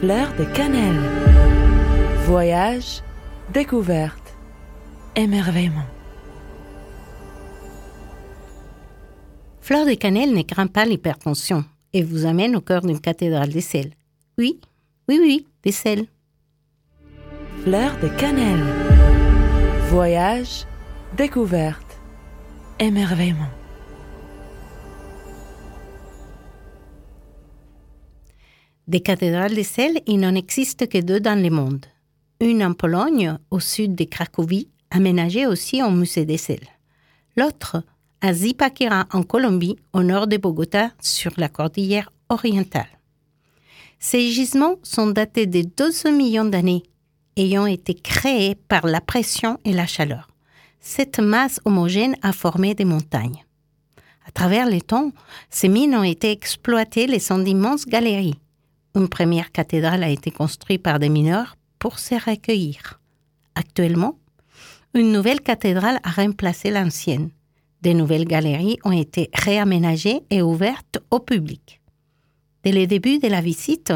Fleur de cannelle. Voyage, découverte, émerveillement. Fleur de cannelle ne craint pas l'hypertension et vous amène au cœur d'une cathédrale des sels. Oui, oui, oui, des sels. Fleur de cannelle. Voyage, découverte, émerveillement. Des cathédrales de sel, il n'en existe que deux dans le monde. Une en Pologne, au sud de Cracovie, aménagée aussi en musée des sels. L'autre, à Zipaquira, en Colombie, au nord de Bogota, sur la cordillère orientale. Ces gisements sont datés de 12 millions d'années, ayant été créés par la pression et la chaleur. Cette masse homogène a formé des montagnes. À travers les temps, ces mines ont été exploitées les sont d'immenses galeries une première cathédrale a été construite par des mineurs pour se recueillir. Actuellement, une nouvelle cathédrale a remplacé l'ancienne. Des nouvelles galeries ont été réaménagées et ouvertes au public. Dès le début de la visite,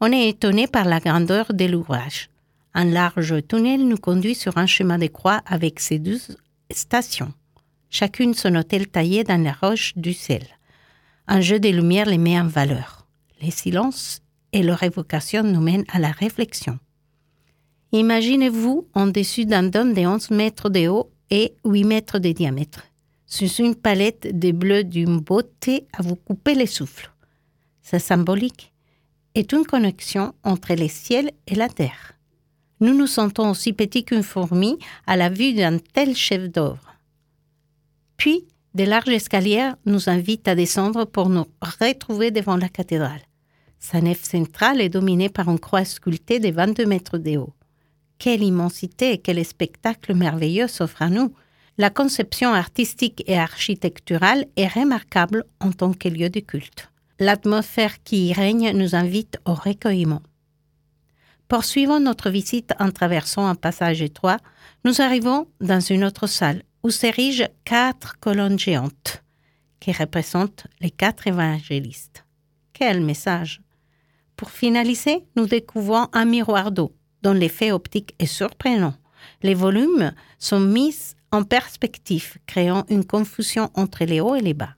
on est étonné par la grandeur de l'ouvrage. Un large tunnel nous conduit sur un chemin de croix avec ses douze stations, chacune son hôtel taillé dans la roche du sel. Un jeu de lumière les met en valeur. Les silences et leur évocation nous mène à la réflexion. Imaginez-vous en dessus d'un dôme de 11 mètres de haut et 8 mètres de diamètre, sur une palette de bleus d'une beauté à vous couper les souffles. C'est symbolique est une connexion entre le ciel et la terre. Nous nous sentons aussi petits qu'une fourmi à la vue d'un tel chef d'œuvre. Puis, de larges escaliers nous invitent à descendre pour nous retrouver devant la cathédrale. Sa nef centrale est dominée par une croix sculptée de 22 mètres de haut. Quelle immensité et quel spectacle merveilleux s'offre à nous! La conception artistique et architecturale est remarquable en tant que lieu de culte. L'atmosphère qui y règne nous invite au recueillement. Poursuivant notre visite en traversant un passage étroit, nous arrivons dans une autre salle où s'érigent quatre colonnes géantes qui représentent les quatre évangélistes. Quel message pour finaliser, nous découvrons un miroir d'eau dont l'effet optique est surprenant. Les volumes sont mis en perspective, créant une confusion entre les hauts et les bas.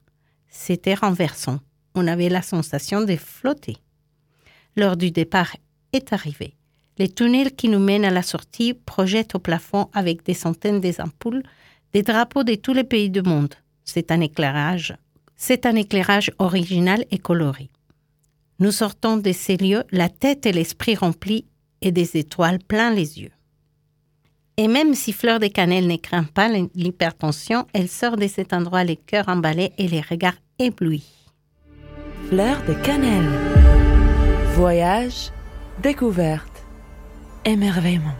C'était renversant. On avait la sensation de flotter. L'heure du départ est arrivée. Les tunnels qui nous mènent à la sortie projettent au plafond avec des centaines d'ampoules des drapeaux de tous les pays du monde. C'est un éclairage. C'est un éclairage original et coloré. Nous sortons de ces lieux, la tête et l'esprit remplis et des étoiles plein les yeux. Et même si Fleur de Cannelle ne craint pas l'hypertension, elle sort de cet endroit les cœurs emballés et les regards éblouis. Fleur de Cannelle. Voyage, découverte, émerveillement.